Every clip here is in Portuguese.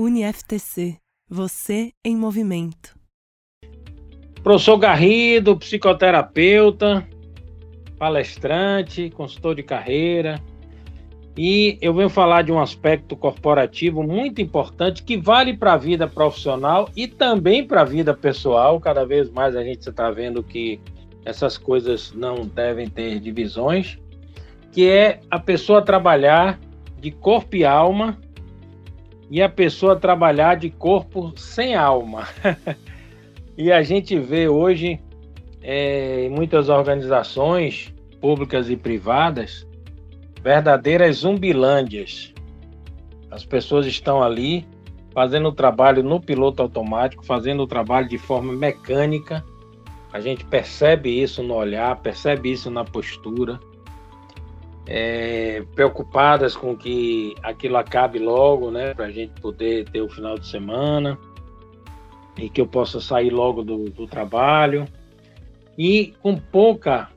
UniFTC. Você em movimento. Professor Garrido, psicoterapeuta, palestrante, consultor de carreira. E eu venho falar de um aspecto corporativo muito importante que vale para a vida profissional e também para a vida pessoal. Cada vez mais a gente está vendo que essas coisas não devem ter divisões, que é a pessoa trabalhar de corpo e alma e a pessoa trabalhar de corpo sem alma. e a gente vê hoje é, em muitas organizações públicas e privadas verdadeiras zumbilândias. As pessoas estão ali fazendo o trabalho no piloto automático, fazendo o trabalho de forma mecânica. A gente percebe isso no olhar, percebe isso na postura é, preocupadas com que aquilo acabe logo, né, para a gente poder ter o final de semana e que eu possa sair logo do, do trabalho e com pouca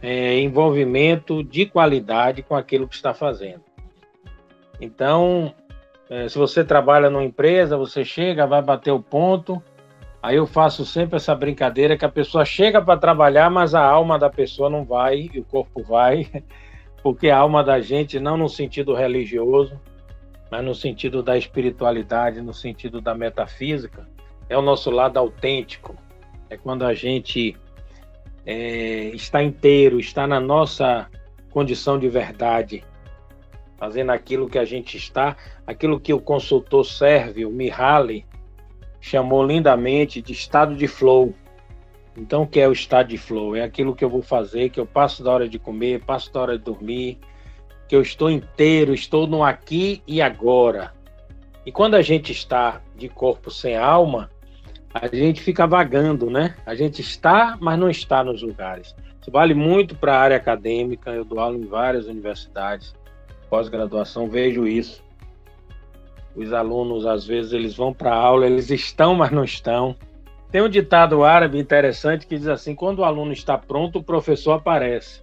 é, envolvimento de qualidade com aquilo que está fazendo. Então, é, se você trabalha numa empresa, você chega, vai bater o ponto. Aí eu faço sempre essa brincadeira que a pessoa chega para trabalhar, mas a alma da pessoa não vai e o corpo vai. porque a alma da gente, não no sentido religioso, mas no sentido da espiritualidade, no sentido da metafísica, é o nosso lado autêntico. É quando a gente é, está inteiro, está na nossa condição de verdade, fazendo aquilo que a gente está, aquilo que o consultor serve, o Mihaly, chamou lindamente de estado de flow. Então, o que é o estado de flow? É aquilo que eu vou fazer, que eu passo da hora de comer, passo da hora de dormir, que eu estou inteiro, estou no aqui e agora. E quando a gente está de corpo sem alma, a gente fica vagando, né? A gente está, mas não está nos lugares. Isso vale muito para a área acadêmica. Eu dou aula em várias universidades, pós-graduação, vejo isso. Os alunos, às vezes, eles vão para a aula, eles estão, mas não estão tem um ditado árabe interessante que diz assim: quando o aluno está pronto, o professor aparece.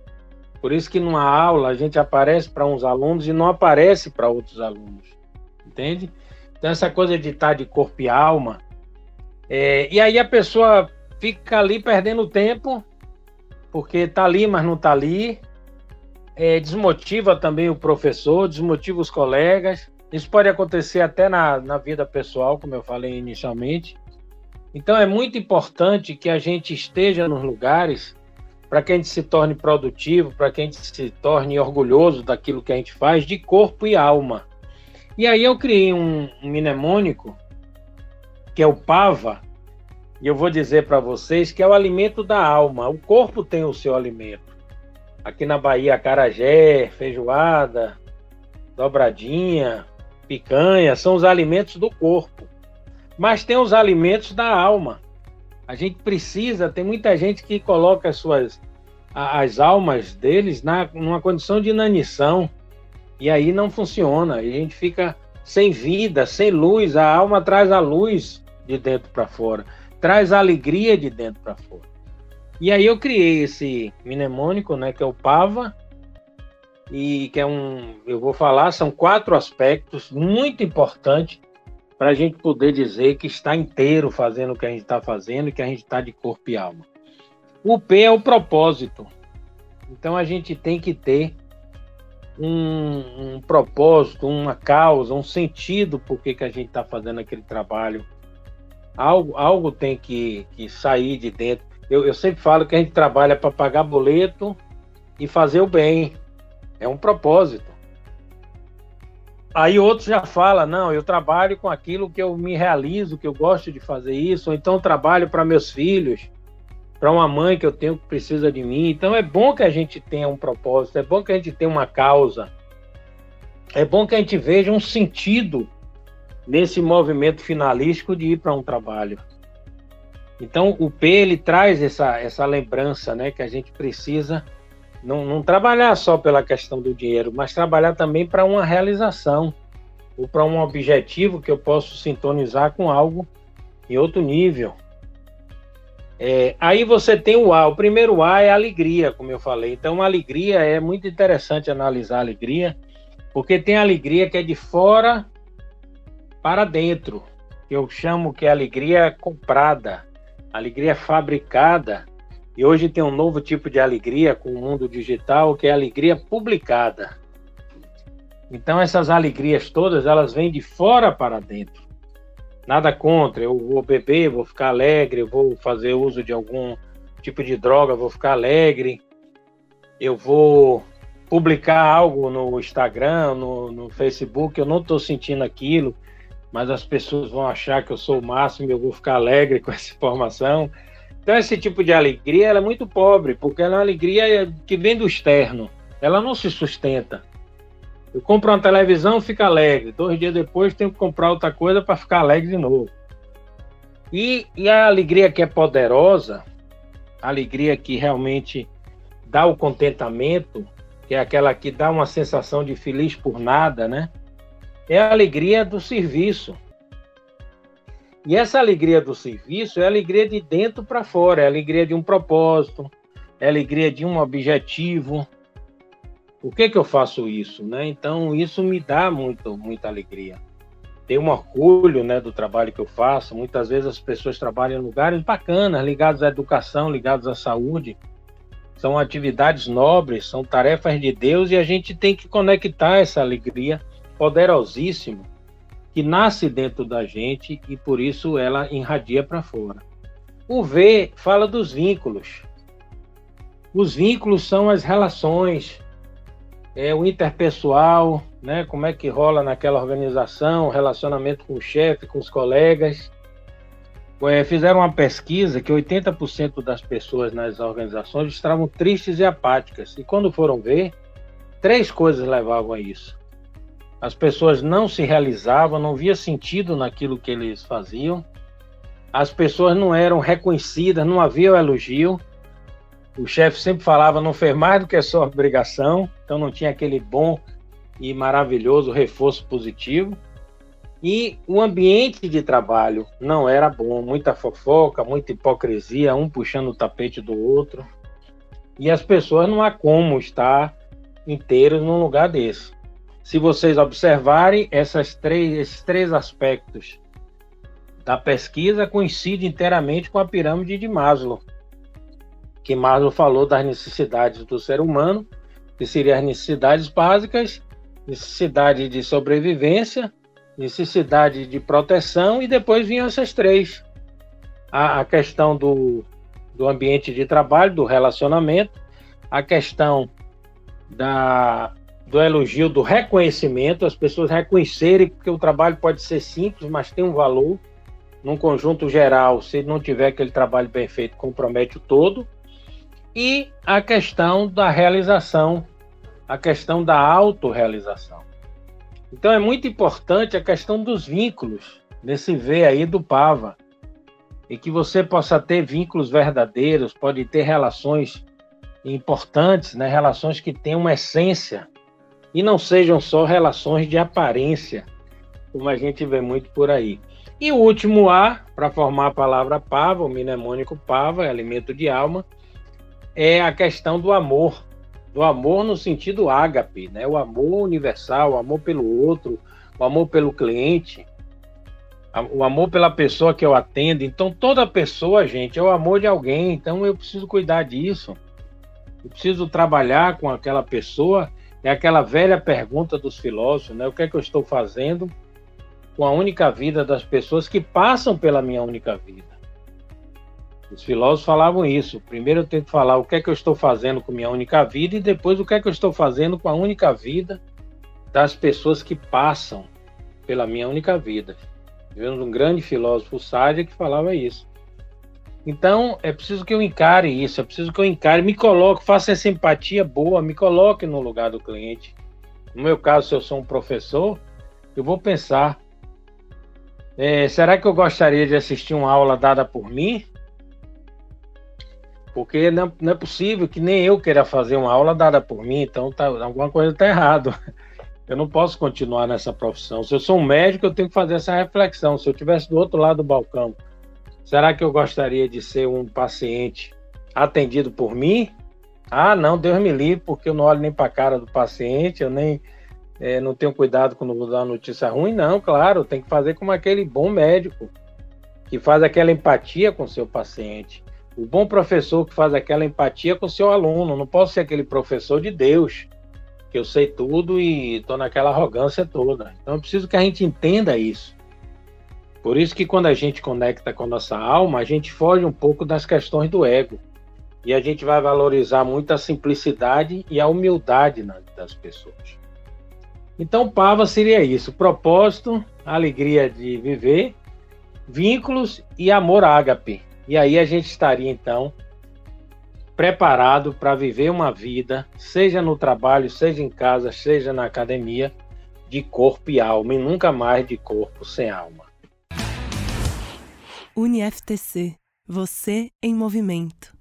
Por isso que numa aula a gente aparece para uns alunos e não aparece para outros alunos. Entende? Então, essa coisa de estar de corpo e alma. É, e aí a pessoa fica ali perdendo tempo, porque está ali, mas não está ali. É, desmotiva também o professor, desmotiva os colegas. Isso pode acontecer até na, na vida pessoal, como eu falei inicialmente. Então é muito importante que a gente esteja nos lugares para que a gente se torne produtivo, para que a gente se torne orgulhoso daquilo que a gente faz, de corpo e alma. E aí eu criei um, um mnemônico, que é o PAVA, e eu vou dizer para vocês que é o alimento da alma. O corpo tem o seu alimento. Aqui na Bahia, carajé, feijoada, dobradinha, picanha, são os alimentos do corpo mas tem os alimentos da alma. A gente precisa, tem muita gente que coloca as suas as almas deles na numa condição de inanição e aí não funciona. A gente fica sem vida, sem luz. A alma traz a luz de dentro para fora, traz a alegria de dentro para fora. E aí eu criei esse mnemônico, né, que é o Pava, e que é um, eu vou falar, são quatro aspectos muito importantes para a gente poder dizer que está inteiro fazendo o que a gente está fazendo e que a gente está de corpo e alma. O P é o propósito. Então a gente tem que ter um, um propósito, uma causa, um sentido por que, que a gente está fazendo aquele trabalho. Algo, algo tem que, que sair de dentro. Eu, eu sempre falo que a gente trabalha para pagar boleto e fazer o bem. É um propósito. Aí outros já fala, não, eu trabalho com aquilo que eu me realizo, que eu gosto de fazer isso, ou então trabalho para meus filhos, para uma mãe que eu tenho que precisa de mim. Então é bom que a gente tenha um propósito, é bom que a gente tenha uma causa, é bom que a gente veja um sentido nesse movimento finalístico de ir para um trabalho. Então o P ele traz essa, essa lembrança, né, que a gente precisa não, não trabalhar só pela questão do dinheiro, mas trabalhar também para uma realização ou para um objetivo que eu posso sintonizar com algo em outro nível. É, aí você tem o A. O primeiro A é alegria, como eu falei. Então, alegria é muito interessante analisar a alegria, porque tem a alegria que é de fora para dentro. Eu chamo que é alegria comprada, alegria fabricada. E hoje tem um novo tipo de alegria com o mundo digital, que é a alegria publicada. Então essas alegrias todas, elas vêm de fora para dentro. Nada contra, eu vou beber, vou ficar alegre, vou fazer uso de algum tipo de droga, vou ficar alegre. Eu vou publicar algo no Instagram, no, no Facebook, eu não estou sentindo aquilo, mas as pessoas vão achar que eu sou o máximo e eu vou ficar alegre com essa informação. Então, esse tipo de alegria é muito pobre, porque ela é uma alegria que vem do externo, ela não se sustenta. Eu compro uma televisão, fico alegre. Dois dias depois, tenho que comprar outra coisa para ficar alegre de novo. E, e a alegria que é poderosa, a alegria que realmente dá o contentamento, que é aquela que dá uma sensação de feliz por nada, né? É a alegria do serviço. E essa alegria do serviço é alegria de dentro para fora, é alegria de um propósito, é alegria de um objetivo. Por que, que eu faço isso? Né? Então, isso me dá muito, muita alegria. Tenho um orgulho né, do trabalho que eu faço. Muitas vezes as pessoas trabalham em lugares bacanas, ligados à educação, ligados à saúde são atividades nobres, são tarefas de Deus e a gente tem que conectar essa alegria poderosíssima que nasce dentro da gente e por isso ela irradia para fora. O V fala dos vínculos. Os vínculos são as relações, é o interpessoal, né? Como é que rola naquela organização, relacionamento com o chefe, com os colegas é, fizeram uma pesquisa que 80% das pessoas nas organizações estavam tristes e apáticas. E quando foram ver, três coisas levavam a isso. As pessoas não se realizavam, não via sentido naquilo que eles faziam. As pessoas não eram reconhecidas, não havia o elogio. O chefe sempre falava não fez mais do que a sua obrigação, então não tinha aquele bom e maravilhoso reforço positivo. E o ambiente de trabalho não era bom, muita fofoca, muita hipocrisia, um puxando o tapete do outro. E as pessoas não há como estar inteiros num lugar desse. Se vocês observarem, essas três, esses três aspectos da pesquisa coincidem inteiramente com a pirâmide de Maslow, que Maslow falou das necessidades do ser humano, que seriam as necessidades básicas, necessidade de sobrevivência, necessidade de proteção, e depois vinham essas três. A, a questão do, do ambiente de trabalho, do relacionamento, a questão da, do elogio, do reconhecimento, as pessoas reconhecerem que o trabalho pode ser simples, mas tem um valor. Num conjunto geral, se não tiver aquele trabalho bem feito, compromete o todo. E a questão da realização, a questão da autorrealização. Então é muito importante a questão dos vínculos, nesse V aí do Pava. E que você possa ter vínculos verdadeiros, pode ter relações importantes, né? relações que tenham uma essência e não sejam só relações de aparência, como a gente vê muito por aí. E o último A, para formar a palavra pava, o mnemônico pava, é alimento de alma, é a questão do amor do amor no sentido ágape, né? O amor universal, o amor pelo outro, o amor pelo cliente, o amor pela pessoa que eu atendo. Então, toda pessoa, gente, é o amor de alguém. Então, eu preciso cuidar disso. Eu preciso trabalhar com aquela pessoa. É aquela velha pergunta dos filósofos, né? O que é que eu estou fazendo com a única vida das pessoas que passam pela minha única vida? Os filósofos falavam isso. Primeiro eu tenho que falar o que é que eu estou fazendo com minha única vida e depois o que é que eu estou fazendo com a única vida das pessoas que passam pela minha única vida. Tivemos um grande filósofo sádio que falava isso. Então, é preciso que eu encare isso, é preciso que eu encare, me coloque, faça essa empatia boa, me coloque no lugar do cliente. No meu caso, se eu sou um professor, eu vou pensar: é, será que eu gostaria de assistir uma aula dada por mim? Porque não, não, é possível que nem eu queira fazer uma aula dada por mim, então tá, alguma coisa está errado. Eu não posso continuar nessa profissão. Se eu sou um médico, eu tenho que fazer essa reflexão. Se eu estivesse do outro lado do balcão, será que eu gostaria de ser um paciente atendido por mim? Ah, não, Deus me livre, porque eu não olho nem para a cara do paciente, eu nem é, não tenho cuidado quando vou dar uma notícia ruim, não, claro, tem que fazer como aquele bom médico que faz aquela empatia com o seu paciente, o bom professor que faz aquela empatia com o seu aluno. Não posso ser aquele professor de Deus que eu sei tudo e estou naquela arrogância toda. Então eu preciso que a gente entenda isso. Por isso que quando a gente conecta com a nossa alma, a gente foge um pouco das questões do ego. E a gente vai valorizar muito a simplicidade e a humildade das pessoas. Então, Pava seria isso: propósito, alegria de viver, vínculos e amor ágape. E aí a gente estaria, então, preparado para viver uma vida, seja no trabalho, seja em casa, seja na academia, de corpo e alma, e nunca mais de corpo sem alma. UniFTC Você em Movimento.